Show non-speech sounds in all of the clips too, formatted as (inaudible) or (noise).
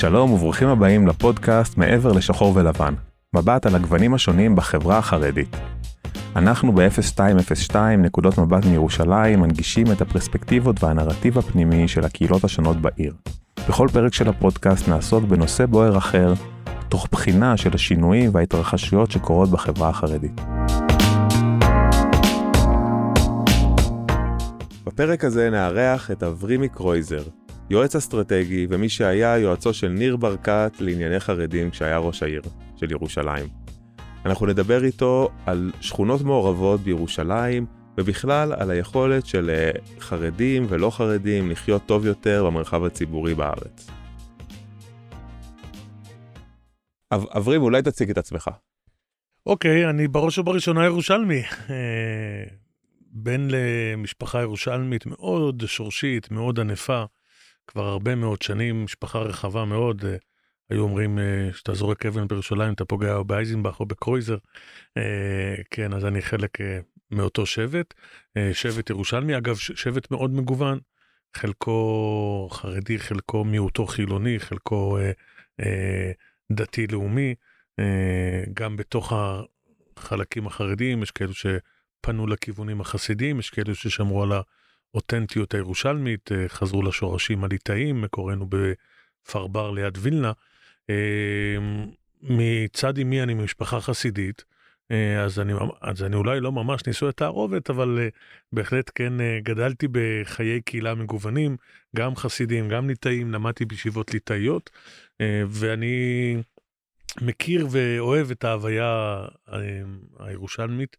שלום וברוכים הבאים לפודקאסט מעבר לשחור ולבן, מבט על הגוונים השונים בחברה החרדית. אנחנו ב-0202 נקודות מבט מירושלים מנגישים את הפרספקטיבות והנרטיב הפנימי של הקהילות השונות בעיר. בכל פרק של הפודקאסט נעסוק בנושא בוער אחר, תוך בחינה של השינויים וההתרחשויות שקורות בחברה החרדית. בפרק הזה נארח את אברימי קרויזר, יועץ אסטרטגי ומי שהיה יועצו של ניר ברקת לענייני חרדים כשהיה ראש העיר של ירושלים. אנחנו נדבר איתו על שכונות מעורבות בירושלים ובכלל על היכולת של אה, חרדים ולא חרדים לחיות טוב יותר במרחב הציבורי בארץ. אברים, אולי תציג את עצמך. אוקיי, okay, אני בראש ובראשונה ירושלמי. אה, בן למשפחה ירושלמית מאוד שורשית, מאוד ענפה, כבר הרבה מאוד שנים, משפחה רחבה מאוד. אה, היו אומרים אה, שאתה זורק אבן בירושלים, אתה פוגע או באייזנבך או בקרויזר. אה, כן, אז אני חלק מאותו שבט. שבט ירושלמי, אגב, שבט מאוד מגוון. חלקו חרדי, חלקו מיעוטו חילוני, חלקו דתי-לאומי. גם בתוך החלקים החרדיים יש כאלו שפנו לכיוונים החסידיים, יש כאלו ששמרו על האותנטיות הירושלמית, אה, חזרו לשורשים הליטאים, מקורנו בפרבר ליד וילנה. אה, מצד אמי אני ממשפחה חסידית, אה, אז אני, אז אני אולי לא ממש נישואי תערובת, אבל בהחלט כן גדלתי בחיי קהילה מגוונים, גם חסידים, גם ליטאים, למדתי בישיבות ליטאיות, ואני מכיר ואוהב את ההוויה הירושלמית,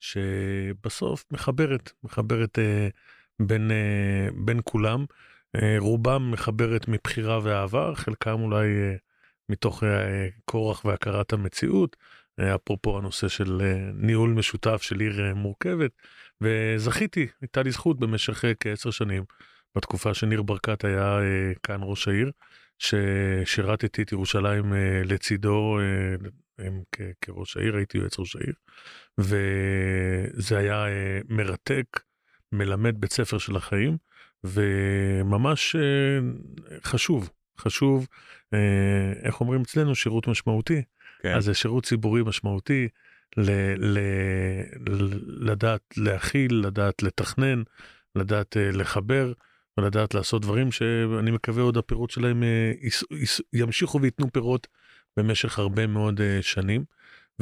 שבסוף מחברת, מחברת בין, אה, בין כולם. אה, רובם מחברת מבחירה ואהבה, חלקם אולי אה, מתוך כורח והכרת המציאות, אפרופו הנושא של ניהול משותף של עיר מורכבת, וזכיתי, הייתה לי זכות במשך כעשר שנים, בתקופה שניר ברקת היה כאן ראש העיר, ששירתתי את ירושלים לצידו כראש העיר, הייתי יועץ ראש העיר, וזה היה מרתק. מלמד בית ספר של החיים, וממש אה, חשוב, חשוב, אה, איך אומרים אצלנו, שירות משמעותי. כן. אז זה שירות ציבורי משמעותי, ל, ל, ל, לדעת להכיל, לדעת לתכנן, לדעת אה, לחבר, ולדעת לעשות דברים שאני מקווה עוד הפירות שלהם ימשיכו וייתנו פירות במשך הרבה מאוד שנים.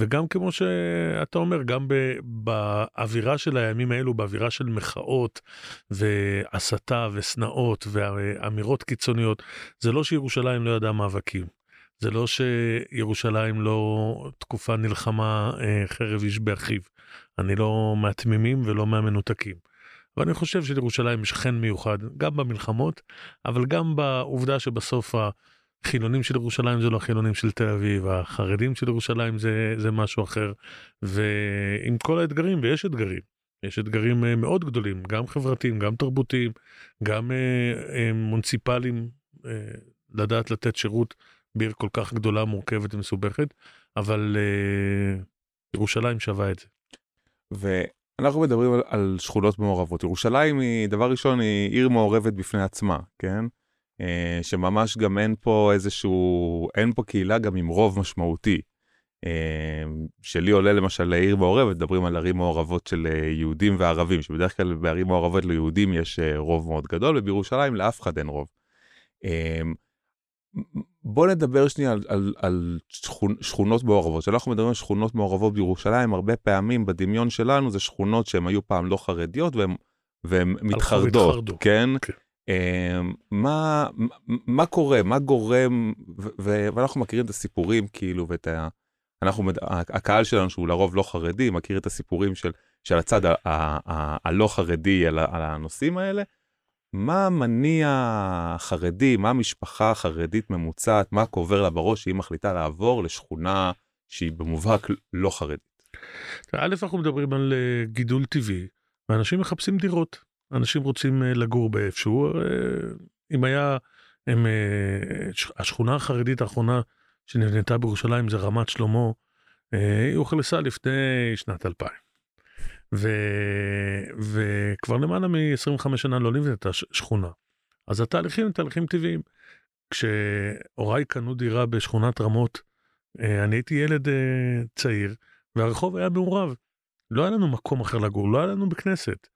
וגם כמו שאתה אומר, גם באווירה של הימים האלו, באווירה של מחאות והסתה ושנאות ואמירות קיצוניות, זה לא שירושלים לא ידעה מאבקים. זה לא שירושלים לא תקופה נלחמה אה, חרב איש באחיו. אני לא מהתמימים ולא מהמנותקים. אבל אני חושב שלירושלים יש חן מיוחד, גם במלחמות, אבל גם בעובדה שבסוף החילונים של ירושלים זה לא החילונים של תל אביב, החרדים של ירושלים זה, זה משהו אחר, ועם כל האתגרים, ויש אתגרים, יש אתגרים אה, מאוד גדולים, גם חברתיים, גם תרבותיים, גם אה, אה, מונציפליים, אה, לדעת לתת שירות בעיר כל כך גדולה, מורכבת ומסובכת, אבל אה, ירושלים שווה את זה. ואנחנו מדברים על, על שכונות מעורבות. ירושלים היא, דבר ראשון, היא עיר מעורבת בפני עצמה, כן? אה, שממש גם אין פה איזשהו, אין פה קהילה גם עם רוב משמעותי. אה, שלי עולה למשל לעיר מעורבת, מדברים על ערים מעורבות של אה, יהודים וערבים, שבדרך כלל בערים מעורבות ליהודים יש רוב מאוד גדול, ובירושלים לאף אחד אין רוב. בוא נדבר שנייה על, על, על שכונ, שכונות מעורבות. כשאנחנו מדברים על שכונות מעורבות בירושלים, הרבה פעמים בדמיון שלנו זה שכונות שהן היו פעם לא חרדיות והן מתחרדות, כן? כן. אמ, מה, מה קורה, מה גורם, ו- ואנחנו מכירים את הסיפורים כאילו, ואת ה... אנחנו, הקהל שלנו שהוא לרוב לא חרדי, מכיר את הסיפורים של, של הצד הלא חרדי על, על הנושאים האלה. מה מניע חרדי, מה משפחה חרדית ממוצעת, מה קובר לה בראש שהיא מחליטה לעבור לשכונה שהיא במובהק לא חרדית? א', אנחנו מדברים על אה, גידול טבעי, ואנשים מחפשים דירות. אנשים רוצים אה, לגור באיפשהו. אה, אם היה, הם, אה, השכונה החרדית האחרונה שנבנתה בירושלים זה רמת שלמה, היא אוכלסה לפני שנת 2000. ו, וכבר למעלה מ-25 שנה לא נבנתה שכונה. אז התהליכים הם תהליכים טבעיים. כשהוריי קנו דירה בשכונת רמות, אני הייתי ילד צעיר, והרחוב היה מעורב. לא היה לנו מקום אחר לגור, לא היה לנו בכנסת.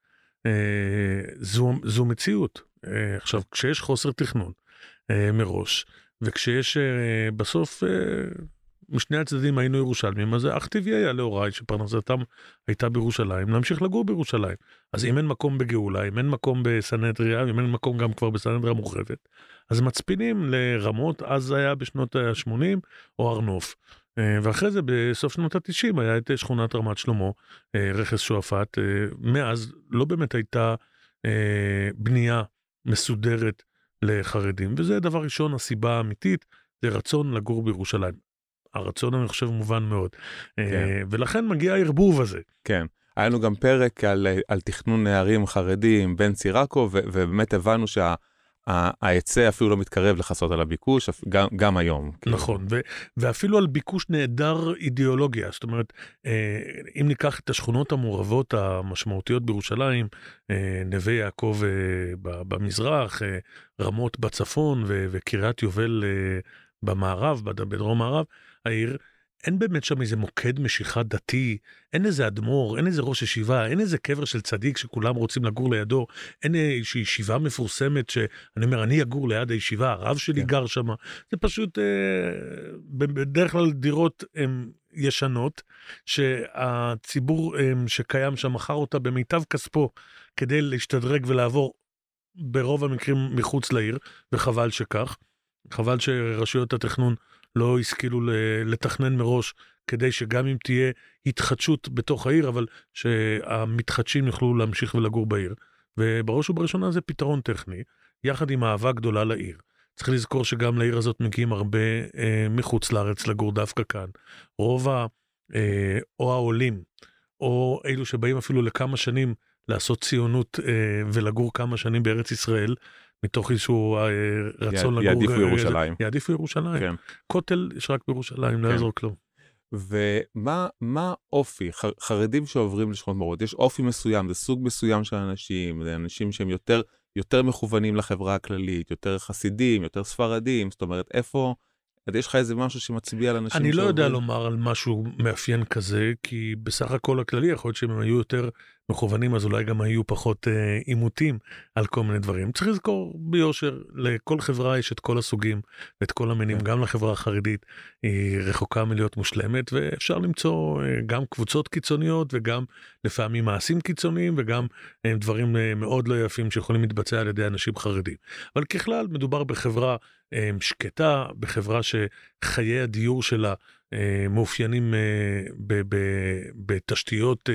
אה, זו, זו מציאות. עכשיו, כשיש חוסר תכנון מראש, וכשיש בסוף משני הצדדים היינו ירושלמים, אז זה אך טבעי היה להוריי שפרנסתם הייתה בירושלים, להמשיך לגור בירושלים. אז אם אין מקום בגאולה, אם אין מקום בסנהדריה, אם אין מקום גם כבר בסנהדריה מורחבת, אז מצפינים לרמות, אז היה בשנות ה-80 או הר נוף. אה, ואחרי זה בסוף שנות ה-90 היה את שכונת רמת שלמה, אה, רכס שועפאט, אה, מאז לא באמת הייתה בנייה מסודרת לחרדים, וזה דבר ראשון, הסיבה האמיתית, זה רצון לגור בירושלים. הרצון אני חושב מובן מאוד. כן. ולכן מגיע הערבוב הזה. כן. היה לנו גם פרק על, על תכנון נערים חרדים בין צירקו, ובאמת הבנו שה... ההיצע אפילו לא מתקרב לכסות על הביקוש, גם, גם היום. כאילו. נכון, ו, ואפילו על ביקוש נעדר אידיאולוגיה. זאת אומרת, אה, אם ניקח את השכונות המעורבות המשמעותיות בירושלים, אה, נווה יעקב אה, במזרח, רמות בצפון וקריית יובל במערב, בדרום מערב, העיר, אין באמת שם איזה מוקד משיכה דתי, אין איזה אדמו"ר, אין איזה ראש ישיבה, אין איזה קבר של צדיק שכולם רוצים לגור לידו, אין איזושהי ישיבה מפורסמת שאני אומר, אני אגור ליד הישיבה, הרב שלי כן. גר שם. זה פשוט, אה, בדרך כלל דירות הן ישנות, שהציבור אה, שקיים שם מכר אותה במיטב כספו כדי להשתדרג ולעבור ברוב המקרים מחוץ לעיר, וחבל שכך. חבל שרשויות התכנון לא השכילו לתכנן מראש, כדי שגם אם תהיה התחדשות בתוך העיר, אבל שהמתחדשים יוכלו להמשיך ולגור בעיר. ובראש ובראשונה זה פתרון טכני, יחד עם אהבה גדולה לעיר. צריך לזכור שגם לעיר הזאת מגיעים הרבה אה, מחוץ לארץ לגור דווקא כאן. רוב ה... אה, או העולים, או אלו שבאים אפילו לכמה שנים לעשות ציונות אה, ולגור כמה שנים בארץ ישראל, מתוך איזשהו אה, רצון לגור. יעדיפו ירושלים. יעדיפו ירושלים. כן. כותל יש רק בירושלים, לא כן. יעזור כלום. ומה אופי, חרדים שעוברים לשכונות מורות, יש אופי מסוים, זה סוג מסוים של אנשים, זה אנשים שהם יותר, יותר מכוונים לחברה הכללית, יותר חסידים, יותר ספרדים, זאת אומרת, איפה, יש לך איזה משהו שמצביע על אנשים אני לא יודע לומר על משהו מאפיין כזה, כי בסך הכל הכללי יכול להיות שהם היו יותר מכוונים אז אולי גם היו פחות אה, עימותים אה, על כל מיני דברים. צריך לזכור ביושר, לכל חברה יש את כל הסוגים ואת כל המינים, כן. גם לחברה החרדית היא רחוקה מלהיות מושלמת ואפשר למצוא אה, גם קבוצות קיצוניות וגם לפעמים מעשים קיצוניים וגם אה, דברים אה, מאוד לא יפים שיכולים להתבצע על ידי אנשים חרדים. אבל ככלל מדובר בחברה אה, שקטה, בחברה שחיי הדיור שלה אה, מאופיינים אה, בתשתיות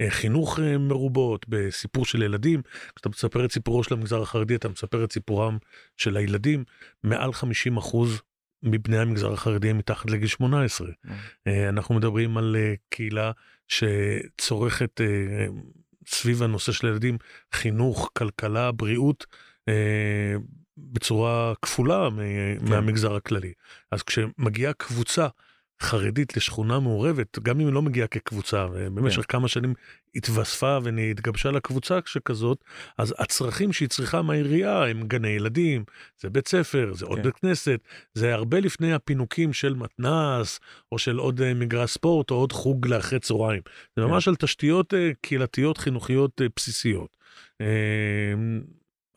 אה, חינוך מרובות, בסיפור של ילדים. כשאתה מספר את סיפורו של המגזר החרדי, אתה מספר את סיפורם של הילדים. מעל 50 אחוז מבני המגזר החרדי הם מתחת לגיל 18. אנחנו מדברים על קהילה שצורכת סביב הנושא של ילדים חינוך, כלכלה, בריאות. בצורה כפולה כן. מהמגזר הכללי. אז כשמגיעה קבוצה חרדית לשכונה מעורבת, גם אם היא לא מגיעה כקבוצה, ובמשך כן. כמה שנים התווספה והתגבשה לקבוצה שכזאת, אז הצרכים שהיא צריכה מהעירייה הם גני ילדים, זה בית ספר, זה עוד כן. בית כנסת, זה הרבה לפני הפינוקים של מתנ"ס, או של עוד אה, מגרש ספורט, או עוד חוג לאחרי צהריים. זה כן. ממש על תשתיות אה, קהילתיות חינוכיות אה, בסיסיות.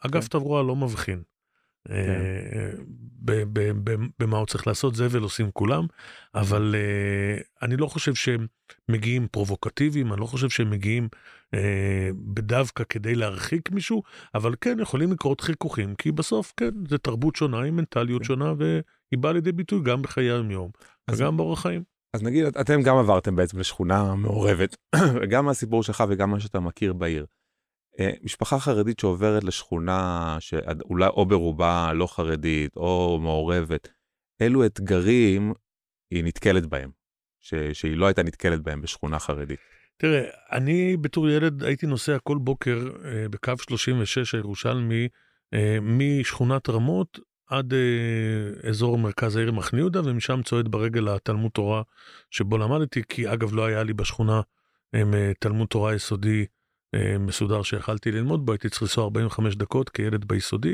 אגף כן. תברואה לא מבחין. כן. במה הוא צריך לעשות, זבל עושים כולם, אבל uh, אני לא חושב שהם מגיעים פרובוקטיביים, אני לא חושב שהם מגיעים uh, בדווקא כדי להרחיק מישהו, אבל כן יכולים לקרות חיכוכים, כי בסוף כן, זה תרבות שונה עם מנטליות כן. שונה, והיא באה לידי ביטוי גם בחיי היום וגם באורח חיים. אז נגיד, אתם גם עברתם בעצם לשכונה מעורבת, (coughs) גם מהסיפור שלך וגם מה שאתה מכיר בעיר. אה, משפחה חרדית שעוברת לשכונה שאולי או ברובה לא חרדית או מעורבת, אילו אתגרים היא נתקלת בהם, ש, שהיא לא הייתה נתקלת בהם בשכונה חרדית. תראה, אני בתור ילד הייתי נוסע כל בוקר אה, בקו 36 הירושלמי, אה, משכונת רמות עד אה, אזור מרכז העיר מחנה יהודה, ומשם צועד ברגל לתלמוד תורה שבו למדתי, כי אגב לא היה לי בשכונה אה, תלמוד תורה יסודי מסודר שיכלתי ללמוד בו, הייתי צריך לנסוע 45 דקות כילד ביסודי,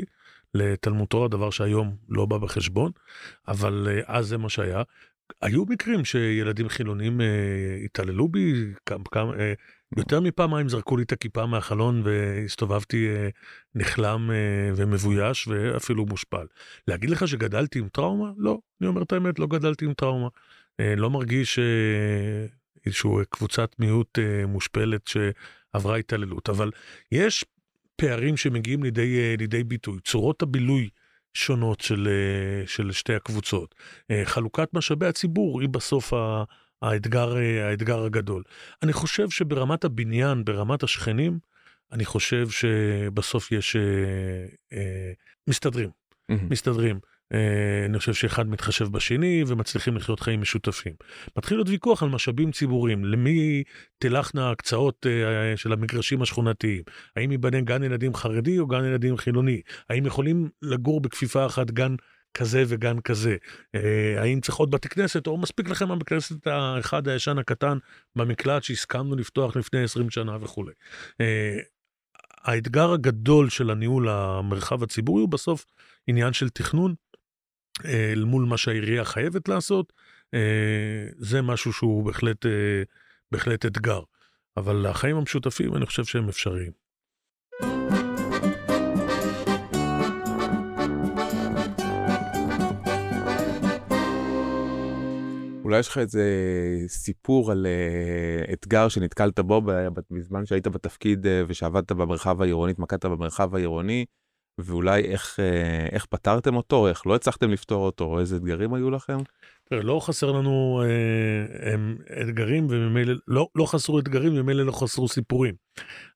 לתלמוד תורה, דבר שהיום לא בא בחשבון, אבל אה, אז זה מה שהיה. היו מקרים שילדים חילונים אה, התעללו בי, כמה, כמה, אה, יותר מפעמיים זרקו לי את הכיפה מהחלון והסתובבתי אה, נחלם אה, ומבויש ואפילו מושפל. להגיד לך שגדלתי עם טראומה? לא, אני אומר את האמת, לא גדלתי עם טראומה. אה, לא מרגיש אה, איזושהי קבוצת מיעוט אה, מושפלת שעברה התעללות, אבל יש פערים שמגיעים לידי, אה, לידי ביטוי. צורות הבילוי שונות של, אה, של שתי הקבוצות. אה, חלוקת משאבי הציבור היא בסוף האתגר, האתגר הגדול. אני חושב שברמת הבניין, ברמת השכנים, אני חושב שבסוף יש... מסתדרים, mm-hmm. מסתדרים. אה, אני חושב שאחד מתחשב בשני ומצליחים לחיות חיים משותפים. מתחיל להיות ויכוח על משאבים ציבוריים, למי תלכנה הקצאות אה, של המגרשים השכונתיים, האם ייבנה גן ילדים חרדי או גן ילדים חילוני, האם יכולים לגור בכפיפה אחת גן כזה וגן כזה, אה, האם צריך עוד בתי כנסת או מספיק לכם הבית כנסת האחד הישן הקטן במקלט שהסכמנו לפתוח לפני 20 שנה וכולי. האתגר הגדול של הניהול המרחב הציבורי הוא בסוף עניין של תכנון אל מול מה שהעירייה חייבת לעשות, אה, זה משהו שהוא בהחלט, אה, בהחלט אתגר. אבל החיים המשותפים, אני חושב שהם אפשריים. אולי יש לך איזה סיפור על uh, אתגר שנתקלת בו בזמן שהיית בתפקיד ושעבדת במרחב העירוני, התמקדת במרחב העירוני, ואולי איך, אה, איך פתרתם אותו, איך לא הצלחתם לפתור אותו, או איזה אתגרים היו לכם? תראה, לא חסר לנו אה, הם, אתגרים, וממילא, לא, לא חסרו אתגרים, וממילא לא חסרו סיפורים.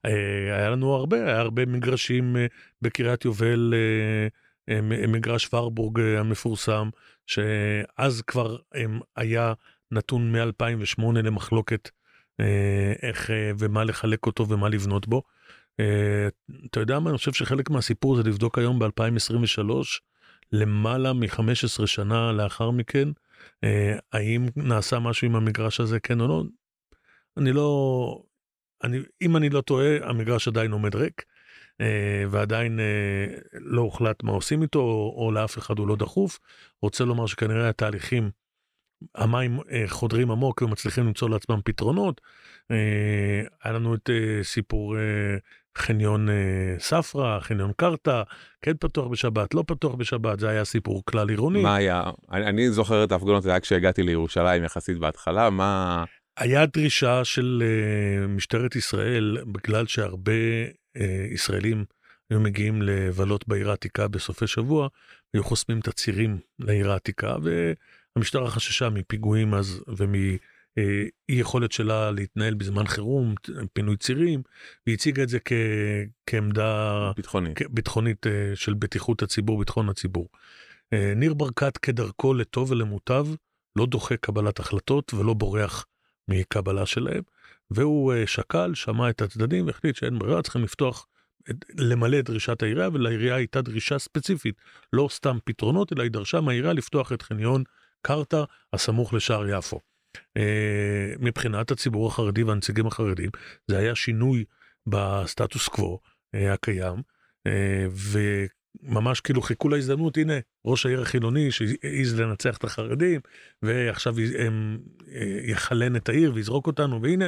אה, היה לנו הרבה, היה הרבה מגרשים אה, בקריית יובל, אה, אה, מגרש ורבורג אה, המפורסם, שאז כבר אה, היה נתון מ-2008 למחלוקת אה, איך אה, ומה לחלק אותו ומה לבנות בו. אה, אתה יודע מה, אני חושב שחלק מהסיפור זה לבדוק היום ב-2023, למעלה מ-15 שנה לאחר מכן, אה, האם נעשה משהו עם המגרש הזה, כן או לא. אני לא, אני, אם אני לא טועה, המגרש עדיין עומד ריק, אה, ועדיין לא הוחלט מה עושים איתו, או, או לאף אחד הוא לא דחוף. רוצה לומר שכנראה התהליכים, המים חודרים עמוק ומצליחים למצוא לעצמם פתרונות. היה לנו את סיפור חניון אה, ספרא, חניון קרתא, כן פתוח בשבת, לא פתוח בשבת, זה היה סיפור כלל עירוני. מה היה? אני, אני זוכר את ההפגנות, זה היה כשהגעתי לירושלים יחסית בהתחלה, מה... היה דרישה של משטרת ישראל, בגלל שהרבה ישראלים היו מגיעים לבלות בעיר העתיקה בסופי שבוע, היו חוסמים את הצירים לעיר העתיקה, והמשטרה חששה מפיגועים אז ומ... אה, אי יכולת שלה להתנהל בזמן חירום, פינוי צירים, והיא הציגה את זה כ, כעמדה ביטחונית. כ, ביטחונית אה, של בטיחות הציבור, ביטחון הציבור. אה, ניר ברקת כדרכו לטוב ולמוטב, לא דוחה קבלת החלטות ולא בורח מקבלה שלהם, והוא שקל, שמע את הצדדים והחליט שאין ברירה, צריכים לפתוח, למלא את דרישת העירייה, ולעירייה הייתה דרישה ספציפית, לא סתם פתרונות, אלא היא דרשה מהעירייה לפתוח את חניון קרתא הסמוך לשער יפו. אה, מבחינת הציבור החרדי והנציגים החרדים, זה היה שינוי בסטטוס קוו אה, הקיים, אה, וממש כאילו חיכו להזדמנות, הנה, ראש העיר החילוני שהעז לנצח את החרדים, ועכשיו הם יחלן את העיר ויזרוק אותנו, והנה,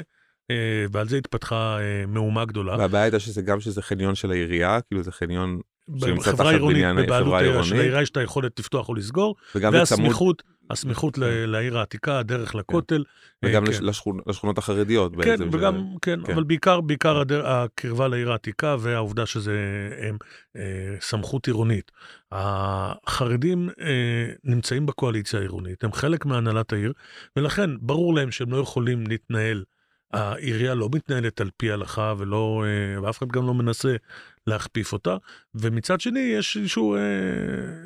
ועל זה התפתחה מהומה גדולה. והבעיה הייתה שזה גם שזה חניון של העירייה, כאילו זה חניון בחברה עירונית, בבעלות של העירייה יש את היכולת לפתוח או לסגור, והסמיכות, הסמיכות כן. לעיר העתיקה, הדרך כן. לכותל. וגם אה, כן. לשכונות החרדיות כן, וגם, כן, אבל בעיקר, בעיקר הקרבה לעיר העתיקה והעובדה שזה אה, סמכות עירונית. החרדים אה, נמצאים בקואליציה העירונית, הם חלק מהנהלת העיר, ולכן ברור להם שהם לא יכולים להתנהל. העירייה לא מתנהלת על פי ההלכה ולא, ואף אחד גם לא מנסה להכפיף אותה, ומצד שני יש איזשהו,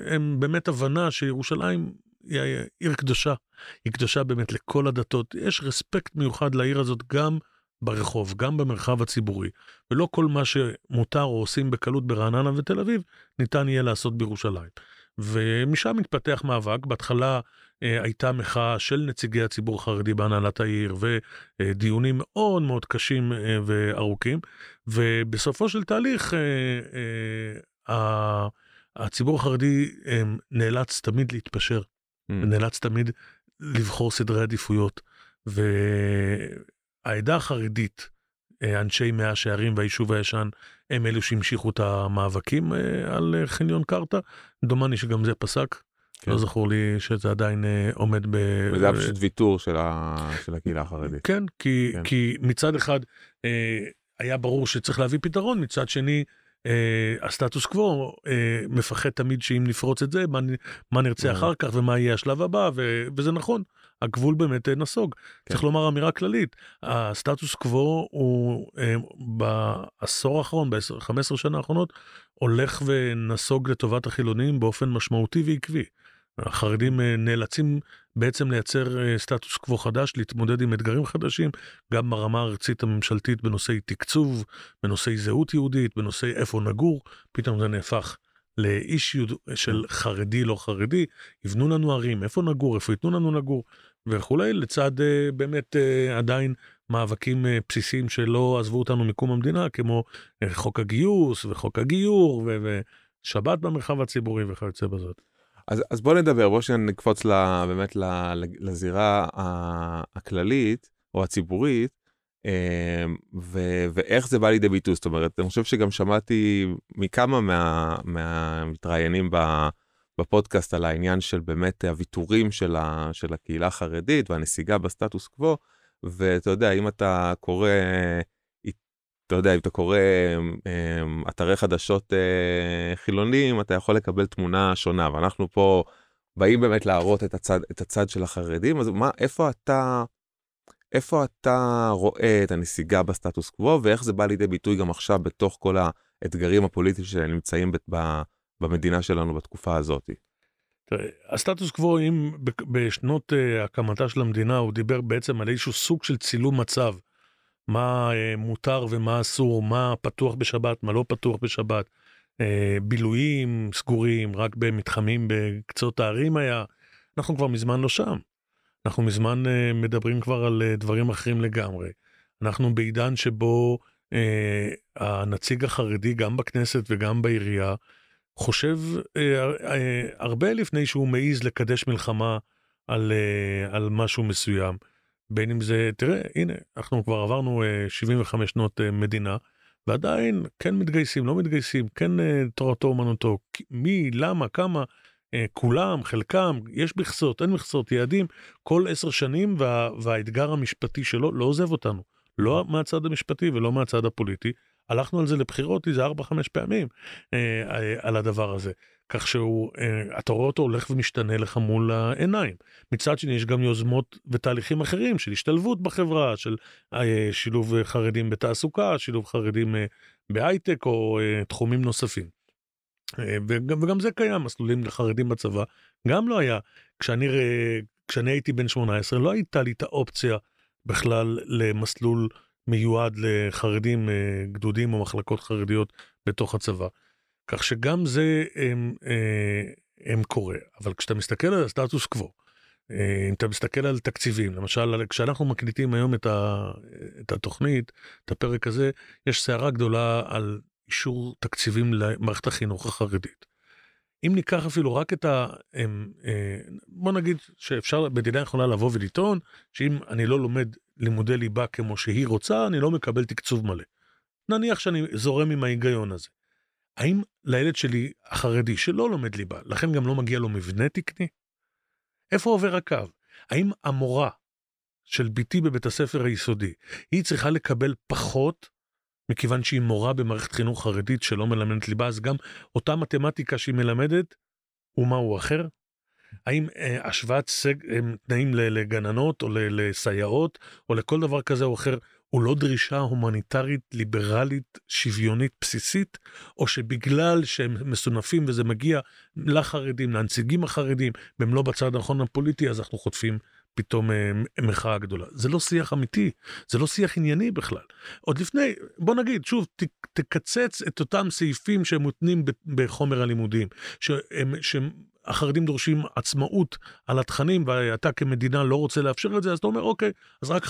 הם באמת הבנה שירושלים היא עיר קדושה, היא קדושה באמת לכל הדתות. יש רספקט מיוחד לעיר הזאת גם ברחוב, גם במרחב הציבורי, ולא כל מה שמותר או עושים בקלות ברעננה ותל אביב, ניתן יהיה לעשות בירושלים. ומשם מתפתח מאבק, בהתחלה אה, הייתה מחאה של נציגי הציבור החרדי בהנהלת העיר, ודיונים מאוד מאוד קשים אה, וארוכים, ובסופו של תהליך, אה, אה, הציבור החרדי נאלץ תמיד להתפשר, mm. נאלץ תמיד לבחור סדרי עדיפויות, והעדה החרדית, אה, אנשי מאה שערים והיישוב הישן, הם אלו שהמשיכו את המאבקים אה, על חניון קרתא. דומני שגם זה פסק. כן. לא זכור לי שזה עדיין עומד ב... וזה היה פשוט ויתור של, ה... של הקהילה החרדית. כן, כי, כן. כי מצד אחד היה ברור שצריך להביא פתרון, מצד שני אה, הסטטוס קוו אה, מפחד תמיד שאם נפרוץ את זה, מה, מה נרצה אחר כך ומה יהיה השלב הבא, ו, וזה נכון, הגבול באמת אה, נסוג. כן. צריך לומר אמירה כללית, הסטטוס קוו הוא אה, בעשור האחרון, ב-15 שנה האחרונות, הולך ונסוג לטובת החילונים באופן משמעותי ועקבי. החרדים אה, נאלצים בעצם לייצר אה, סטטוס קוו חדש, להתמודד עם אתגרים חדשים, גם ברמה הארצית הממשלתית בנושאי תקצוב, בנושאי זהות יהודית, בנושאי איפה נגור, פתאום זה נהפך לאיש של חרדי לא חרדי, יבנו לנו ערים, איפה נגור, איפה ייתנו לנו לגור וכולי, לצד אה, באמת עדיין מאבקים בסיסיים שלא עזבו אותנו מקום המדינה, כמו חוק הגיוס וחוק הגיור ושבת במרחב הציבורי וכיוצא בזאת. אז, אז בוא נדבר, בוא שנקפוץ לה, באמת לה, לזירה הכללית או הציבורית, אמ, ו, ואיך זה בא לידי ביטוי, זאת אומרת, אני חושב שגם שמעתי מכמה מה, מהמתראיינים בפודקאסט על העניין של באמת הוויתורים של, ה, של הקהילה החרדית והנסיגה בסטטוס קוו, ואתה יודע, אם אתה קורא אתה יודע, אם אתה קורא אמ, אתרי חדשות אה, חילונים, אתה יכול לקבל תמונה שונה, ואנחנו פה באים באמת להראות את הצד, את הצד של החרדים, אז מה, איפה אתה, איפה אתה רואה את הנסיגה בסטטוס קוו, ואיך זה בא לידי ביטוי גם עכשיו בתוך כל האתגרים הפוליטיים שנמצאים במדינה שלנו בתקופה הזאת? הסטטוס קוו, אם בשנות uh, הקמתה של המדינה, הוא דיבר בעצם על איזשהו סוג של צילום מצב. מה אה, מותר ומה אסור, מה פתוח בשבת, מה לא פתוח בשבת, אה, בילויים סגורים, רק במתחמים בקצות הערים היה, אנחנו כבר מזמן לא שם. אנחנו מזמן אה, מדברים כבר על דברים אחרים לגמרי. אנחנו בעידן שבו אה, הנציג החרדי, גם בכנסת וגם בעירייה, חושב אה, אה, הרבה לפני שהוא מעז לקדש מלחמה על, אה, על משהו מסוים. בין אם זה, תראה, הנה, אנחנו כבר עברנו 75 אה, שנות אה, מדינה, ועדיין כן מתגייסים, לא מתגייסים, כן אה, תורתו אומנותו, מי, למה, כמה, כולם, חלקם, יש מכסות, אין מכסות, יעדים, כל עשר שנים, וה, והאתגר המשפטי שלו לא עוזב אותנו, לא מהצד המשפטי ולא מהצד הפוליטי. הלכנו על זה לבחירות איזה 4-5 פעמים אה, על הדבר הזה. כך שהוא, אה, רואה אותו הולך ומשתנה לך מול העיניים. מצד שני יש גם יוזמות ותהליכים אחרים של השתלבות בחברה, של אה, שילוב חרדים בתעסוקה, שילוב חרדים אה, בהייטק או תחומים נוספים. וגם, וגם זה קיים, מסלולים לחרדים בצבא, גם לא היה. כשאני, כשאני הייתי בן 18 לא הייתה לי את האופציה בכלל למסלול מיועד לחרדים, גדודים או מחלקות חרדיות בתוך הצבא. כך שגם זה הם, אה, הם קורה. אבל כשאתה מסתכל על הסטטוס קוו, אה, אם אתה מסתכל על תקציבים, למשל, כשאנחנו מקליטים היום את, ה, את התוכנית, את הפרק הזה, יש סערה גדולה על אישור תקציבים למערכת החינוך החרדית. אם ניקח אפילו רק את ה... אה, בוא נגיד שאפשר, מדינה יכולה לבוא ולטעון שאם אני לא לומד לימודי ליבה כמו שהיא רוצה, אני לא מקבל תקצוב מלא. נניח שאני זורם עם ההיגיון הזה. האם לילד שלי החרדי שלא לומד ליבה, לכן גם לא מגיע לו מבנה תקני? איפה עובר הקו? האם המורה של בתי בבית הספר היסודי, היא צריכה לקבל פחות מכיוון שהיא מורה במערכת חינוך חרדית שלא מלמדת ליבה, אז גם אותה מתמטיקה שהיא מלמדת, הוא מהו אחר? האם אה, השוואת סג, אה, תנאים לגננות או לסייעות או לכל דבר כזה או אחר הוא לא דרישה הומניטרית, ליברלית, שוויונית, בסיסית, או שבגלל שהם מסונפים וזה מגיע לחרדים, לנציגים החרדים, והם לא בצד הנכון הפוליטי, אז אנחנו חוטפים פתאום אה, מחאה גדולה. זה לא שיח אמיתי, זה לא שיח ענייני בכלל. עוד לפני, בוא נגיד, שוב, ת, תקצץ את אותם סעיפים שמותנים בחומר הלימודים, שהם, שהם החרדים דורשים עצמאות על התכנים, ואתה כמדינה לא רוצה לאפשר את זה, אז אתה אומר, אוקיי, אז רק 55%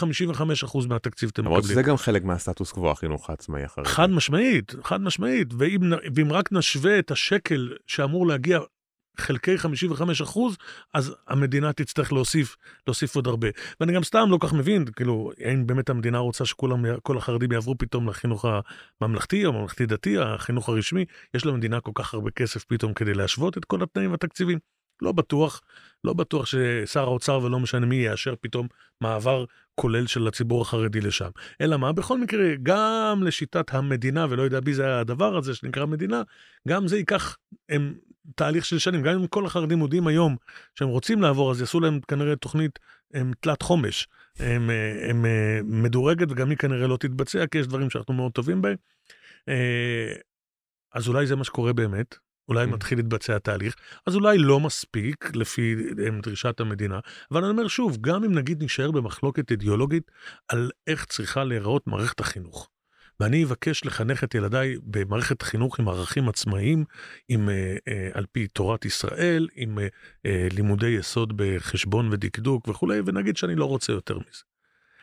מהתקציב אתם מקבלים. למרות שזה גם חלק מהסטטוס קוו החינוך העצמאי החרדי. חד משמעית, חד משמעית, ואם, ואם רק נשווה את השקל שאמור להגיע חלקי 55 אחוז, אז המדינה תצטרך להוסיף, להוסיף עוד הרבה. ואני גם סתם לא כך מבין, כאילו, האם באמת המדינה רוצה שכולם, כל החרדים יעברו פתאום לחינוך הממלכתי או ממלכתי דתי, החינוך הרשמי, יש למדינה כל כך הרבה כסף פתאום כדי להשוות את כל התנאים והתקציבים. לא בטוח, לא בטוח ששר האוצר ולא משנה מי יאשר פתאום מעבר כולל של הציבור החרדי לשם. אלא מה, בכל מקרה, גם לשיטת המדינה, ולא יודע מי זה הדבר הזה שנקרא מדינה, גם זה ייקח הם, תהליך של שנים. גם אם כל החרדים מודיעים היום שהם רוצים לעבור, אז יעשו להם כנראה תוכנית הם, תלת חומש, הם, הם, הם, מדורגת, וגם היא כנראה לא תתבצע, כי יש דברים שאנחנו מאוד טובים בהם. אה, אז אולי זה מה שקורה באמת, אולי mm. מתחיל להתבצע התהליך, אז אולי לא מספיק לפי דרישת המדינה, אבל אני אומר שוב, גם אם נגיד נשאר במחלוקת אידיאולוגית על איך צריכה להיראות מערכת החינוך. ואני אבקש לחנך את ילדיי במערכת חינוך עם ערכים עצמאיים, עם, אה, אה, על פי תורת ישראל, עם אה, אה, לימודי יסוד בחשבון ודקדוק וכולי, ונגיד שאני לא רוצה יותר מזה.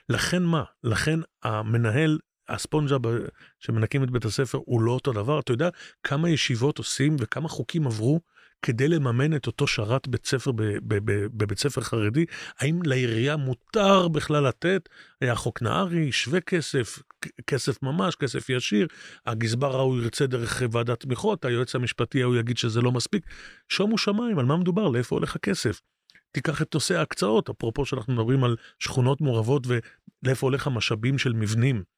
לכן מה? לכן המנהל הספונג'ה שמנקים את בית הספר הוא לא אותו דבר. אתה יודע כמה ישיבות עושים וכמה חוקים עברו כדי לממן את אותו שרת בית ספר בבית ספר חרדי? האם לעירייה מותר בכלל לתת? היה חוק נהרי, שווה כסף, כסף ממש, כסף ישיר, הגזבר ההוא ירצה דרך ועדת תמיכות, היועץ המשפטי ההוא יגיד שזה לא מספיק. שומו שמיים, על מה מדובר? לאיפה הולך הכסף? תיקח את נושא ההקצאות, אפרופו שאנחנו מדברים על שכונות מעורבות ולאיפה הולך המשאבים של מבנים.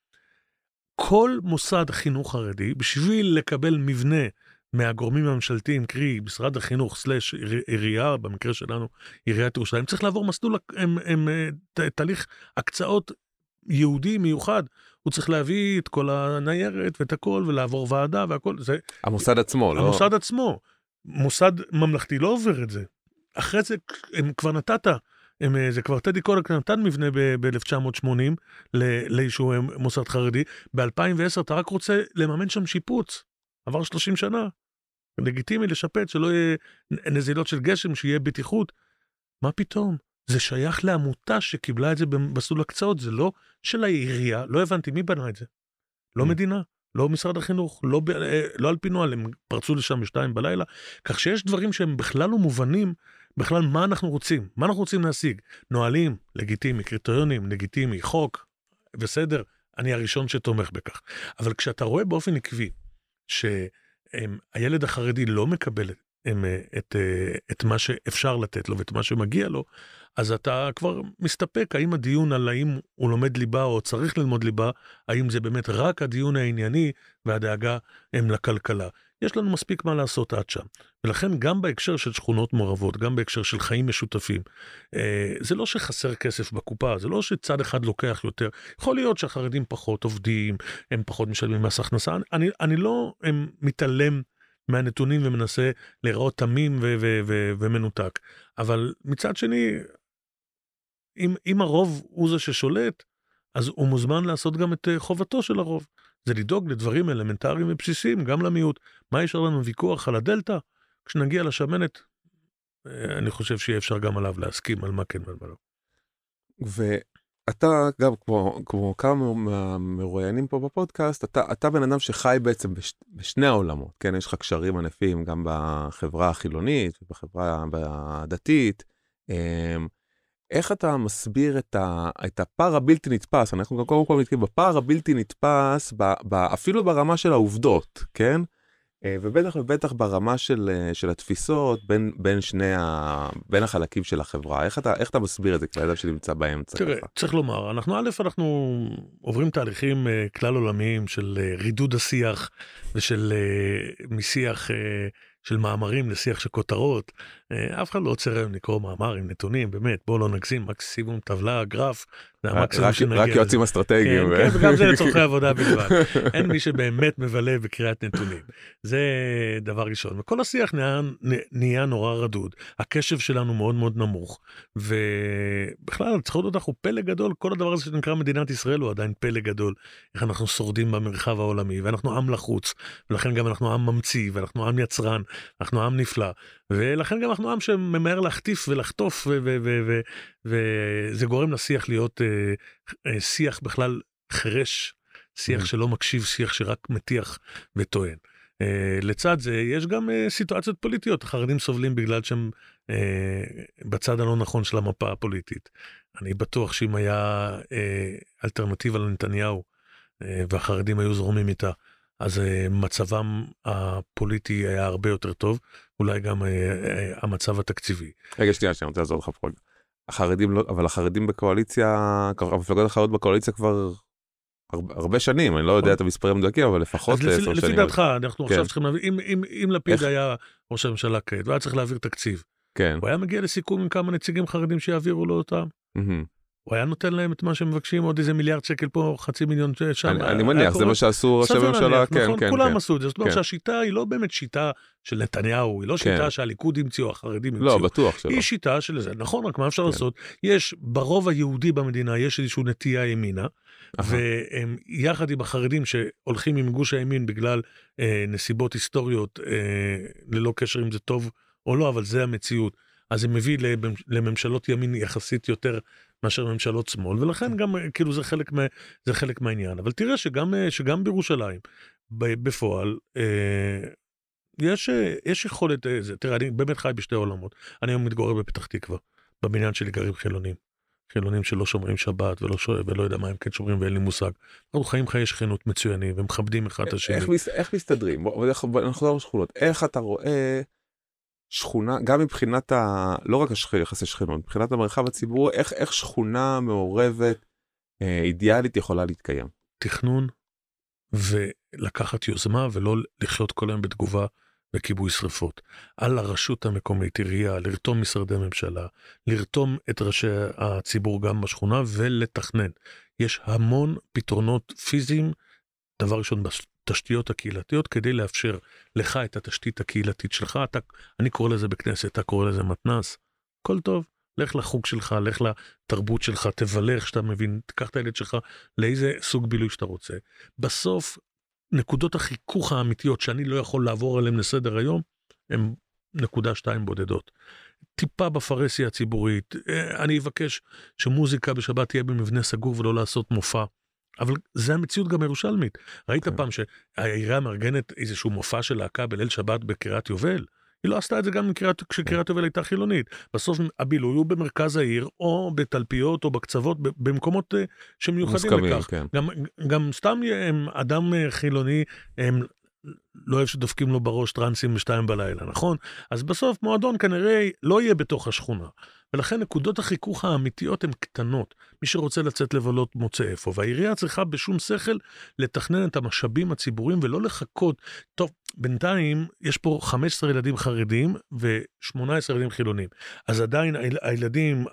כל מוסד חינוך חרדי, בשביל לקבל מבנה מהגורמים הממשלתיים, קרי משרד החינוך סלאש עירייה, במקרה שלנו עיריית ירושלים, צריך לעבור מסלול, הם, הם, אה, תהליך הקצאות יהודי מיוחד. הוא צריך להביא את כל הניירת ואת הכל ולעבור ועדה והכל. זה... המוסד עצמו, המוסד לא... המוסד עצמו. מוסד ממלכתי לא עובר את זה. אחרי זה, הם כבר נתת הם, אה, זה כבר טדי קולק נתן מבנה ב-1980 לאיזשהו מוסד חרדי, ב-2010 אתה רק רוצה לממן שם שיפוץ, עבר 30 שנה. לגיטימי לשפץ, שלא יהיה נזילות של גשם, שיהיה בטיחות. מה פתאום? זה שייך לעמותה שקיבלה את זה במסלול הקצאות, זה לא של העירייה, לא הבנתי מי בנה את זה. לא mm. מדינה, לא משרד החינוך, לא, אה, לא על פי נוהל, הם פרצו לשם בשתיים בלילה, כך שיש דברים שהם בכלל לא מובנים בכלל מה אנחנו רוצים, מה אנחנו רוצים להשיג. נהלים, לגיטימי, קריטריונים, לגיטימי, חוק, בסדר, אני הראשון שתומך בכך. אבל כשאתה רואה באופן עקבי שהילד החרדי לא מקבל הם, את, את מה שאפשר לתת לו ואת מה שמגיע לו, אז אתה כבר מסתפק, האם הדיון על האם הוא לומד ליבה או צריך ללמוד ליבה, האם זה באמת רק הדיון הענייני והדאגה הם לכלכלה. יש לנו מספיק מה לעשות עד שם. ולכן גם בהקשר של שכונות מעורבות, גם בהקשר של חיים משותפים, אה, זה לא שחסר כסף בקופה, זה לא שצד אחד לוקח יותר. יכול להיות שהחרדים פחות עובדים, הם פחות משלמים מס הכנסה, אני, אני לא הם, מתעלם מהנתונים ומנסה להיראות תמים ו- ו- ו- ומנותק. אבל מצד שני, אם, אם הרוב הוא זה ששולט, אז הוא מוזמן לעשות גם את אה, חובתו של הרוב. זה לדאוג לדברים אלמנטריים ובסיסיים גם למיעוט. מה יש לנו ויכוח על הדלתא? כשנגיע לשמנת, אה, אני חושב שיהיה אפשר גם עליו להסכים על מה כן ועל מה לא. ואתה גם כמו, כמו כמה מהמרואיינים פה בפודקאסט, אתה, אתה בן אדם שחי בעצם בש, בשני העולמות, כן? יש לך קשרים ענפים גם בחברה החילונית ובחברה הדתית. איך אתה מסביר את, ה, את הפער הבלתי נתפס, אנחנו גם קודם כל מתקיים בפער הבלתי נתפס, ב, ב, אפילו ברמה של העובדות, כן? אה, ובטח ובטח ברמה של, אה, של התפיסות בין, בין שני ה... בין החלקים של החברה. איך אתה, איך אתה מסביר את זה כאדם שנמצא באמצע? תראה, ככה? צריך לומר, אנחנו א', אנחנו עוברים תהליכים uh, כלל עולמיים של רידוד השיח ושל משיח של מאמרים לשיח של כותרות. אה, אף אחד לא עוצר היום לקרוא מאמר עם נתונים, באמת, בואו לא נגזים, מקסימום טבלה, גרף, זה המקסימום שנגיע. רק יועצים אסטרטגיים. כן, כן, וגם זה (laughs) לצורכי עבודה בלבד. אין מי שבאמת מבלה בקריאת נתונים. זה דבר ראשון. וכל השיח נהיה, נורא רדוד, הקשב שלנו מאוד מאוד נמוך, ובכלל, צריך לדעת, אנחנו פלא גדול, כל הדבר הזה שנקרא מדינת ישראל הוא עדיין פלא גדול, איך אנחנו שורדים במרחב העולמי, ואנחנו עם לחוץ, ולכן גם אנחנו עם ממציא, ואנחנו עם יצרן, אנחנו עם נפלא, ולכן גם אנחנו עם שממהר להחטיף ולחטוף, וזה גורם לשיח להיות אה, אה, שיח בכלל חירש, שיח mm-hmm. שלא מקשיב, שיח שרק מטיח וטוען. Uh, לצד זה יש גם uh, סיטואציות פוליטיות, החרדים סובלים בגלל שהם uh, בצד הלא נכון של המפה הפוליטית. אני בטוח שאם היה אלטרנטיבה לנתניהו והחרדים היו זורמים איתה, אז uh, מצבם הפוליטי היה הרבה יותר טוב, אולי גם uh, uh, המצב התקציבי. רגע, שנייה, שאני רוצה לעזור לך פה. החרדים לא, אבל החרדים בקואליציה, המפלגות האחרות בקואליציה כבר הרבה, הרבה שנים, אני לא יודע את המספרים המדויקים, אבל לפחות עשר שנים. לפי דעתך, אנחנו כן. עכשיו צריכים להבין, אם, אם, אם לפיד איך? היה ראש הממשלה כעת, והיה צריך להעביר תקציב, כן. הוא היה מגיע לסיכום עם כמה נציגים חרדים שיעבירו לו אותם. Mm-hmm. הוא היה נותן להם את מה שהם מבקשים, עוד איזה מיליארד שקל פה, חצי מיליון שם. אני, אני מניח, זה מה שעשו ראשי הממשלה, כן, נכון, כן, כולם כן. עשו את זה, זאת אומרת כן. שהשיטה היא לא באמת שיטה של נתניהו, היא לא שיטה כן. שהליכוד המציאו, החרדים המציאו. לא, בטוח שלא. היא שיטה של זה, נכון, רק מה אפשר כן. לעשות? יש, ברוב היהודי במדינה, יש איזושהי נטייה ימינה, והם יחד עם החרדים שהולכים עם גוש הימין בגלל אה, נסיבות היסטוריות, אה, ללא קשר אם זה טוב או לא, אבל זה המציאות. אז זה מביא לממשלות ימין יחסית יותר מאשר ממשלות שמאל, ולכן גם, כאילו, זה חלק, מה, זה חלק מהעניין. אבל תראה שגם, שגם בירושלים, בפועל, אה, יש, יש יכולת, אה, זה, תראה, אני באמת חי בשתי עולמות. אני היום מתגורר בפתח תקווה, בבניין שלי גרים חילונים. חילונים שלא שומרים שבת ולא, שואל, ולא יודע מה הם כן שומרים ואין לי מושג. אנחנו חיים חיי שכנות מצוינים ומכבדים אחד את השני. איך, איך מסתדרים? בוא, בוא נחזור לשכונות. איך אתה רואה שכונה, גם מבחינת ה... לא רק יחסי שכנות, מבחינת המרחב הציבורי, איך, איך שכונה מעורבת, אה, אידיאלית יכולה להתקיים? תכנון ולקחת יוזמה ולא לחיות כל היום בתגובה וכיבוי שרפות. על הרשות המקומית, עירייה, לרתום משרדי ממשלה, לרתום את ראשי הציבור גם בשכונה ולתכנן. יש המון פתרונות פיזיים, דבר ראשון התשתיות הקהילתיות כדי לאפשר לך את התשתית הקהילתית שלך. אתה, אני קורא לזה בכנסת, אתה קורא לזה מתנ"ס, הכל טוב. לך לחוג שלך, לך לתרבות שלך, תבלה איך שאתה מבין, תיקח את הילד שלך לאיזה סוג בילוי שאתה רוצה. בסוף, נקודות החיכוך האמיתיות שאני לא יכול לעבור עליהן לסדר היום, הן נקודה שתיים בודדות. טיפה בפרהסיה הציבורית, אה, אני אבקש שמוזיקה בשבת תהיה במבנה סגור ולא לעשות מופע. אבל זה המציאות גם הירושלמית. ראית כן. פעם שהעירייה מארגנת איזשהו מופע של להקה בליל שבת בקריית יובל? היא לא עשתה את זה גם כשקריית יובל הייתה חילונית. בסוף הבילוי הוא במרכז העיר, או בתלפיות או בקצוות, במקומות אה, שמיוחדים לכך. כן. גם, גם סתם הם, אדם אה, חילוני, הם לא אוהב שדופקים לו בראש טרנסים בשתיים בלילה, נכון? אז בסוף מועדון כנראה לא יהיה בתוך השכונה. ולכן נקודות החיכוך האמיתיות הן קטנות. מי שרוצה לצאת לבלות מוצא איפה. והעירייה צריכה בשום שכל לתכנן את המשאבים הציבוריים ולא לחכות. טוב, בינתיים יש פה 15 ילדים חרדים ו-18 ילדים חילונים. אז עדיין הילדים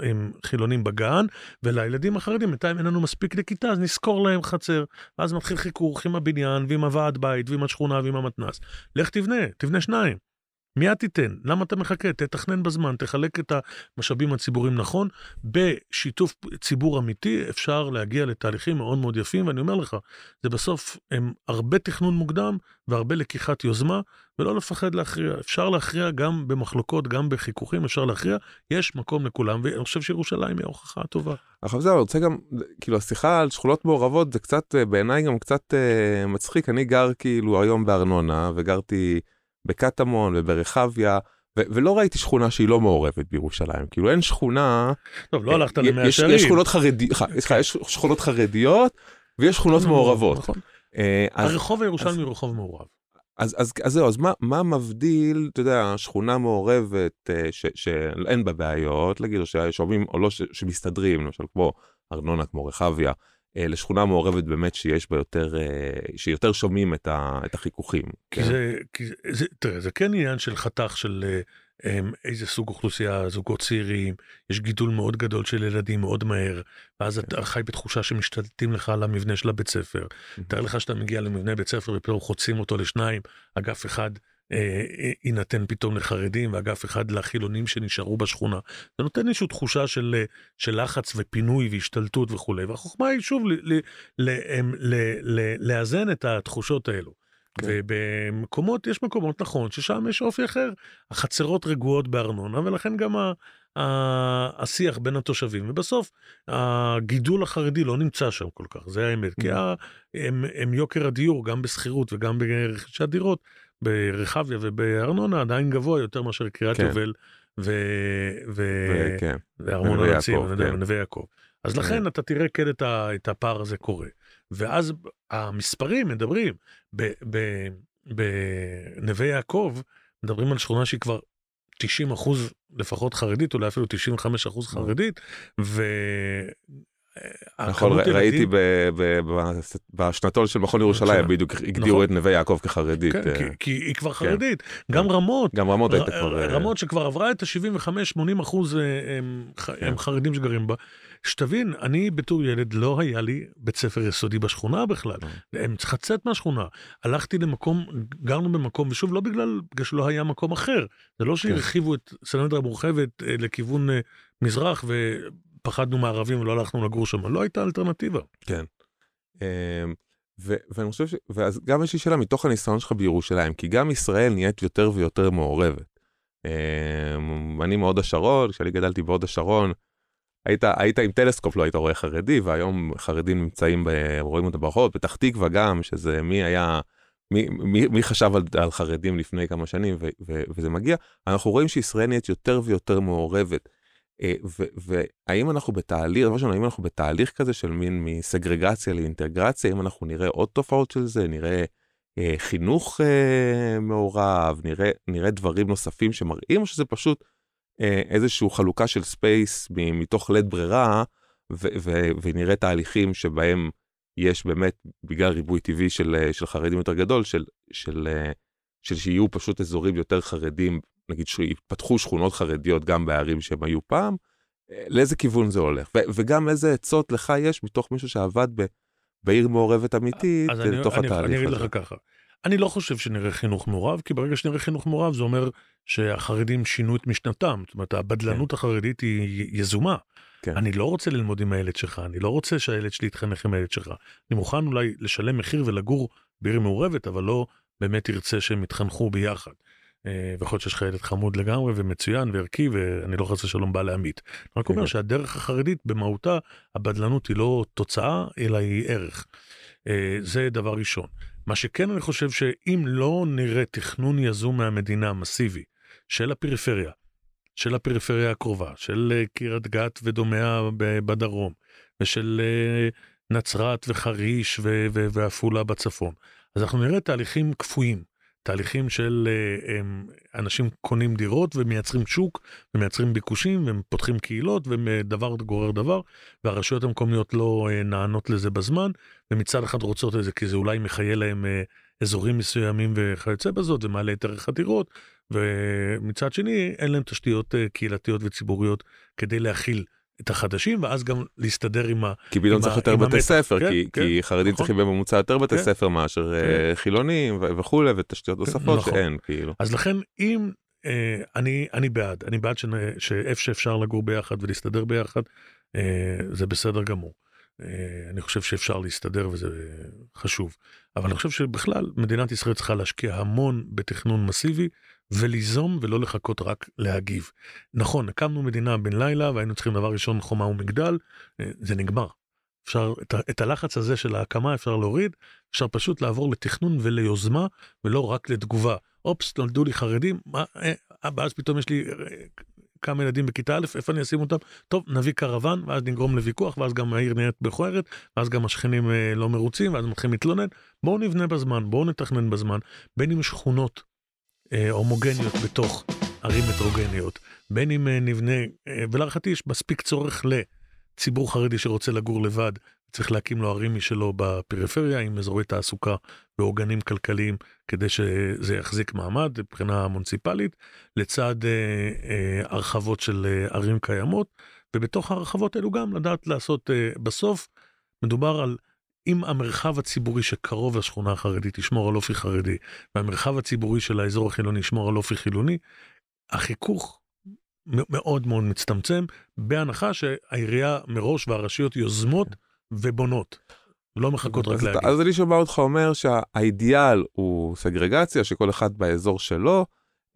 הם חילונים בגן, ולילדים החרדים בינתיים אין לנו מספיק לכיתה, אז נזכור להם חצר. ואז מתחיל חיכוך עם הבניין ועם הוועד בית ועם השכונה ועם המתנ"ס. לך תבנה, תבנה שניים. מיד תיתן, למה אתה מחכה? תתכנן בזמן, תחלק את המשאבים הציבוריים נכון. בשיתוף ציבור אמיתי אפשר להגיע לתהליכים מאוד מאוד יפים, ואני אומר לך, זה בסוף הם הרבה תכנון מוקדם והרבה לקיחת יוזמה, ולא לפחד להכריע. אפשר להכריע גם במחלוקות, גם בחיכוכים, אפשר להכריע, יש מקום לכולם, ואני חושב שירושלים היא ההוכחה הטובה. עכשיו זהו, אני רוצה גם, כאילו השיחה על שכונות מעורבות זה קצת, בעיניי גם קצת אה, מצחיק, אני גר כאילו היום בארנונה, וגרתי... בקטמון וברחביה, ו- ולא ראיתי שכונה שהיא לא מעורבת בירושלים, כאילו אין שכונה... טוב, לא הלכת למאה שערים. יש שכונות חרדיות, סליחה, יש שכונות חרדיות ויש שכונות מעורבות. נכון. אה, הרחוב הירושלמי הוא רחוב מעורב. אז, אז, אז זהו, אז מה, מה מבדיל, אתה יודע, שכונה מעורבת אה, ש, שאין בה בעיות, להגיד, או ששומעים, או לא, ש, שמסתדרים, למשל כמו ארנונה, כמו רחביה, אה, לשכונה מעורבת באמת שיש בה יותר, אה, שיותר שומעים את, ה, את החיכוכים. כי כן? זה, כי זה, תראה, זה כן עניין של חתך של אה, איזה סוג אוכלוסייה, זוגות צעירים, יש גידול מאוד גדול של ילדים מאוד מהר, ואז אתה כן. חי בתחושה שמשתלטים לך על המבנה של הבית ספר. תאר לך שאתה מגיע למבנה בית ספר ופתאום חוצים אותו לשניים, אגף אחד אה, אה, יינתן פתאום לחרדים ואגף אחד לחילונים שנשארו בשכונה. זה נותן איזושהי תחושה של, אה, של לחץ ופינוי והשתלטות וכולי, והחוכמה היא שוב לאזן את התחושות האלו. כן. ובמקומות, יש מקומות, נכון, ששם יש אופי אחר. החצרות רגועות בארנונה, ולכן גם ה, ה, השיח בין התושבים. ובסוף, הגידול החרדי לא נמצא שם כל כך, זה האמת. כי ה, הם, הם יוקר הדיור, גם בשכירות וגם ברכישת דירות, ברחביה ובארנונה עדיין גבוה יותר מאשר קריית כן. יובל. וארמון הנציב, כן. ונווה יעקב. אז כן. לכן אתה תראה כן את, ה, את הפער הזה קורה. ואז המספרים מדברים, בנווה יעקב מדברים על שכונה שהיא כבר 90 אחוז לפחות חרדית, אולי אפילו 95 אחוז חרדית, ו... נכון, ראיתי בשנתון של מכון ירושלים, בדיוק הגדירו נכון. את נווה יעקב כחרדית. כן, אה, כי היא כבר כן. חרדית. גם רמות, גם רמות הייתה כבר... אה, רמות שכבר עברה את ה-75-80 אחוז אה, כן. הם חרדים שגרים בה. שתבין, אני בתור ילד לא היה לי בית ספר יסודי בשכונה בכלל. הם צריכים לצאת מהשכונה. הלכתי למקום, גרנו במקום, ושוב, לא בגלל, בגלל שלא היה מקום אחר. זה לא שהרחיבו את סנדרה המורחבת לכיוון מזרח, פחדנו מערבים ולא הלכנו לגור שם, לא הייתה אלטרנטיבה. כן. אמ, ו- ואני חושב ש... ואז גם יש לי שאלה מתוך הניסיון שלך בירושלים, כי גם ישראל נהיית יותר ויותר מעורבת. אמ, אני מהוד השרון, כשאני גדלתי בהוד השרון, היית, היית עם טלסקופ, לא היית רואה חרדי, והיום חרדים נמצאים, ב, רואים אותם ברחוב, פתח תקווה גם, שזה מי היה, מי, מי, מי חשב על, על חרדים לפני כמה שנים, ו, ו, וזה מגיע. אנחנו רואים שישראל נהיית יותר ויותר מעורבת. אה, והאם אנחנו בתהליך, דבר ראשון, האם אנחנו בתהליך כזה של מין מסגרגציה לאינטגרציה, האם אנחנו נראה עוד תופעות של זה, נראה אה, חינוך אה, מעורב, נראה, נראה דברים נוספים שמראים, או שזה פשוט אה, איזושהי חלוקה של space מתוך לית ברירה, ונראה תהליכים שבהם יש באמת, בגלל ריבוי טבעי של, של חרדים יותר גדול, של, של, אה, של שיהיו פשוט אזורים יותר חרדים נגיד שיפתחו שכונות חרדיות גם בערים שהם היו פעם, לאיזה כיוון זה הולך, ו- וגם איזה עצות לך יש מתוך מישהו שעבד ב- בעיר מעורבת אמיתית, לתוך אני, התהליך הזה. אני אגיד לך ככה, אני לא חושב שנראה חינוך מעורב, כי ברגע שנראה חינוך מעורב זה אומר שהחרדים שינו את משנתם, זאת אומרת הבדלנות כן. החרדית היא יזומה. כן. אני לא רוצה ללמוד עם הילד שלך, אני לא רוצה שהילד שלי יתחנך עם הילד שלך. אני מוכן אולי לשלם מחיר ולגור בעיר מעורבת, אבל לא באמת ירצה שהם יתחנכו ביחד. אה, ויכול להיות שיש לך ילד חמוד לגמרי ומצוין וערכי ואני לא חס ושלום בא להמית. אני רק אומר שהדרך החרדית במהותה הבדלנות היא לא תוצאה אלא היא ערך. אה, זה דבר ראשון. מה שכן אני חושב שאם לא נראה תכנון יזום מהמדינה מסיבי של הפריפריה, של הפריפריה הקרובה, של אה, קריית גת ודומיה בדרום, ושל נצרת וחריש ועפולה בצפון, אז אנחנו נראה תהליכים קפואים. תהליכים של אה, הם, אנשים קונים דירות ומייצרים שוק ומייצרים ביקושים והם פותחים קהילות ודבר גורר דבר והרשויות המקומיות לא אה, נענות לזה בזמן ומצד אחד רוצות את זה כי זה אולי מחיה להם אה, אזורים מסוימים וכיוצא בזאת זה מעלה את ערך הדירות ומצד שני אין להם תשתיות קהילתיות וציבוריות כדי להכיל את החדשים ואז גם להסתדר עם ה... כי פתאום צריך יותר בתי ספר, כן, כי, כן, כי חרדים נכון. צריכים בממוצע יותר בתי כן, ספר מאשר כן. אה, חילונים וכולי ותשתיות כן, נוספות נכון. שאין כאילו. אז לכן אם אה, אני אני בעד אני בעד שאיפה שאפשר לגור ביחד ולהסתדר ביחד אה, זה בסדר גמור. אה, אני חושב שאפשר להסתדר וזה חשוב אבל אני חושב שבכלל מדינת ישראל צריכה להשקיע המון בתכנון מסיבי וליזום ולא לחכות רק להגיב. נכון, הקמנו מדינה בן לילה והיינו צריכים דבר ראשון חומה ומגדל, אה, זה נגמר. אפשר, את, את הלחץ הזה של ההקמה אפשר להוריד, אפשר פשוט לעבור לתכנון וליוזמה ולא רק לתגובה. אופס, נולדו לי חרדים, מה, אה, ואז פתאום יש לי אה, כמה ילדים בכיתה א', איפה אני אשים אותם? טוב, נביא קרוון, ואז נגרום לוויכוח, ואז גם העיר נהיית בכוערת, ואז גם השכנים אה, לא מרוצים, ואז מתחילים להתלונן. בואו נבנה בזמן, בואו נתכנן בזמן, בין אם שכונות אה, הומוגניות בתוך ערים מטרוגניות, בין אם אה, נבנה, אה, ולהערכתי יש מספיק צורך לציבור חרדי שרוצה לגור לבד, צריך להקים לו ערים משלו בפריפריה עם אזורי תעסוקה ועוגנים כלכליים כדי שזה יחזיק מעמד מבחינה מוניציפלית, לצד אה, אה, הרחבות של אה, ערים קיימות, ובתוך ההרחבות האלו גם לדעת לעשות, אה, בסוף מדובר על אם המרחב הציבורי שקרוב לשכונה החרדית ישמור על אופי חרדי, והמרחב הציבורי של האזור החילוני ישמור על אופי חילוני, החיכוך מאוד מאוד מצטמצם, בהנחה שהעירייה מראש והרשויות יוזמות ובונות. לא מחכות רק להגיד. אז אני שומע אותך אומר שהאידיאל הוא סגרגציה, שכל אחד באזור שלו,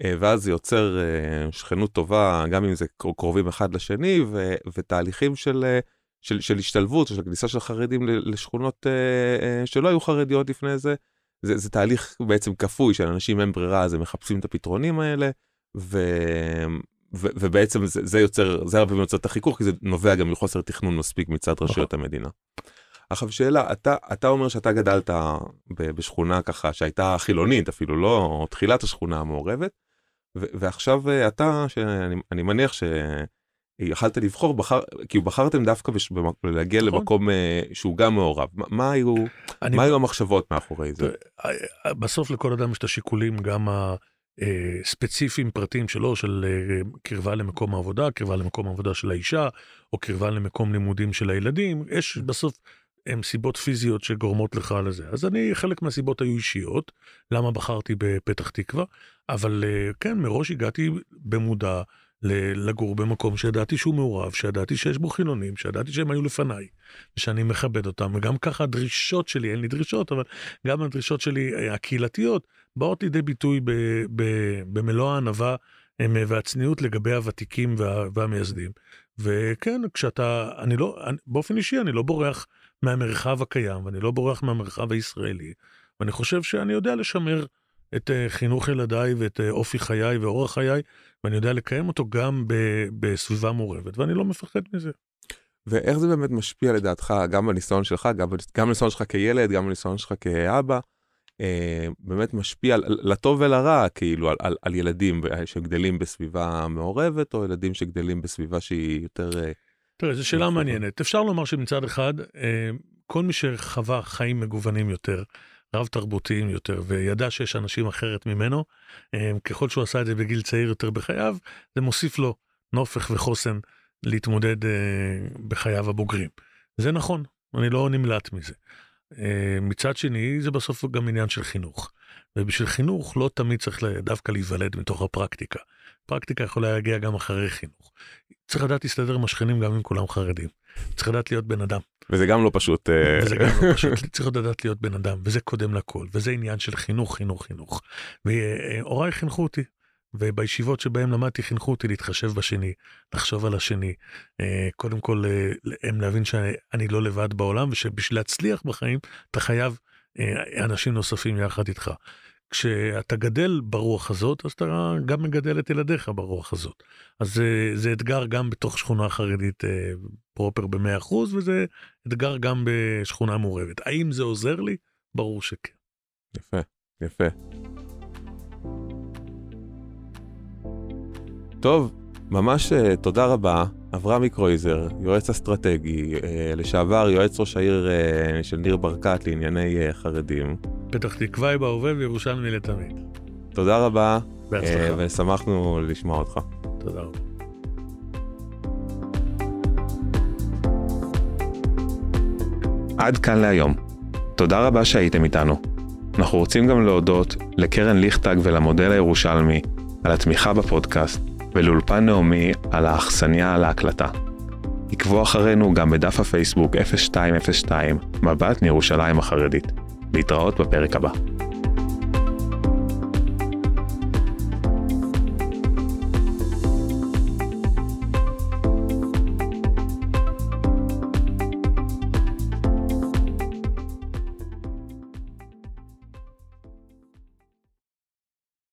אה, ואז זה יוצר אה, שכנות טובה, גם אם זה קרובים אחד לשני, ו, ותהליכים של, אה, של, של השתלבות, של כניסה של חרדים לשכונות שלא היו חרדיות לפני זה. זה, זה תהליך בעצם כפוי של אנשים אין ברירה, אז הם מחפשים את הפתרונים האלה, ו, ו, ובעצם זה, זה יוצר, זה הרבה פעמים יוצר את החיכוך, כי זה נובע גם מחוסר תכנון מספיק מצד נכון. רשויות המדינה. עכשיו שאלה, אתה, אתה אומר שאתה גדלת בשכונה ככה שהייתה חילונית, אפילו לא תחילת השכונה המעורבת, ועכשיו אה, אתה, שאני מניח שיכלת לבחור, בחר, כי בחרתם דווקא בש, להגיע נכון. למקום אה, שהוא גם מעורב. מה, מה, היו, אני, מה היו המחשבות מאחורי זה? אה, בסוף לכל אדם יש את השיקולים גם הספציפיים פרטיים שלו, של קרבה למקום העבודה, קרבה למקום העבודה של האישה, או קרבה למקום לימודים של הילדים. יש בסוף הם סיבות פיזיות שגורמות לך לזה. אז אני, חלק מהסיבות היו אישיות, למה בחרתי בפתח תקווה, אבל אה, כן, מראש הגעתי במודע לגור במקום שידעתי שהוא מעורב, שידעתי שיש בו חילונים, שידעתי שהם היו לפניי, ושאני מכבד אותם, וגם ככה הדרישות שלי, אין לי דרישות, אבל גם הדרישות שלי אה, הקהילתיות באות לידי ביטוי ב, ב, במלוא הענווה אה, והצניעות לגבי הוותיקים וה, והמייסדים. וכן, כשאתה, אני לא, אני, באופן אישי אני לא בורח מהמרחב הקיים, ואני לא בורח מהמרחב הישראלי, ואני חושב שאני יודע לשמר את uh, חינוך ילדיי ואת uh, אופי חיי ואורח חיי, ואני יודע לקיים אותו גם בסביבה מעורבת, ואני לא מפחד מזה. ואיך זה באמת משפיע לדעתך, גם בניסיון שלך, גם, גם בניסיון שלך כילד, גם בניסיון שלך כאבא, אה, באמת משפיע על, לטוב ולרע, כאילו, על, על, על ילדים שגדלים בסביבה מעורבת, או ילדים שגדלים בסביבה שהיא יותר... אה, תראה, זו שאלה מעניינת. אפשר לומר שמצד אחד, אה, כל מי שחווה חיים מגוונים יותר, רב תרבותיים יותר, וידע שיש אנשים אחרת ממנו, אה, ככל שהוא עשה את זה בגיל צעיר יותר בחייו, זה מוסיף לו נופך וחוסן להתמודד בחייו הבוגרים. זה נכון, אני לא נמלט מזה. מצד שני, זה בסוף גם עניין של חינוך. ובשביל חינוך לא תמיד צריך דווקא להיוולד מתוך הפרקטיקה. פרקטיקה יכולה להגיע גם אחרי חינוך. צריך לדעת להסתדר עם השכנים גם אם כולם חרדים. צריך לדעת להיות בן אדם. וזה גם לא פשוט. אה, וזה גם לא (laughs) פשוט, צריך לדעת להיות בן אדם, וזה קודם לכל, וזה עניין של חינוך, חינוך, חינוך. והוריי חינכו אותי, ובישיבות שבהם למדתי חינכו אותי להתחשב בשני, לחשוב על השני. אה, קודם כל, אה, הם להבין שאני לא לבד בעולם, ושבשביל להצליח בחיים, אתה חייב אנשים נוספים יחד איתך. כשאתה גדל ברוח הזאת, אז אתה גם מגדל את ילדיך ברוח הזאת. אז זה, זה אתגר גם בתוך שכונה חרדית אה, פרופר ב-100%, וזה אתגר גם בשכונה מעורבת. האם זה עוזר לי? ברור שכן. יפה, יפה. טוב, ממש uh, תודה רבה. אברהם קרויזר, יועץ אסטרטגי, uh, לשעבר יועץ ראש העיר uh, של ניר ברקת לענייני uh, חרדים. פתח תקווה היא בהווה וירושלמי לתמיד. תודה רבה. בהצלחה. ושמחנו לשמוע אותך. תודה רבה. עד כאן להיום. תודה רבה שהייתם איתנו. אנחנו רוצים גם להודות לקרן ליכטג ולמודל הירושלמי על התמיכה בפודקאסט ולאולפן נעמי על האכסניה להקלטה. עקבו אחרינו גם בדף הפייסבוק 0202 מבט מירושלים החרדית. להתראות בפרק הבא.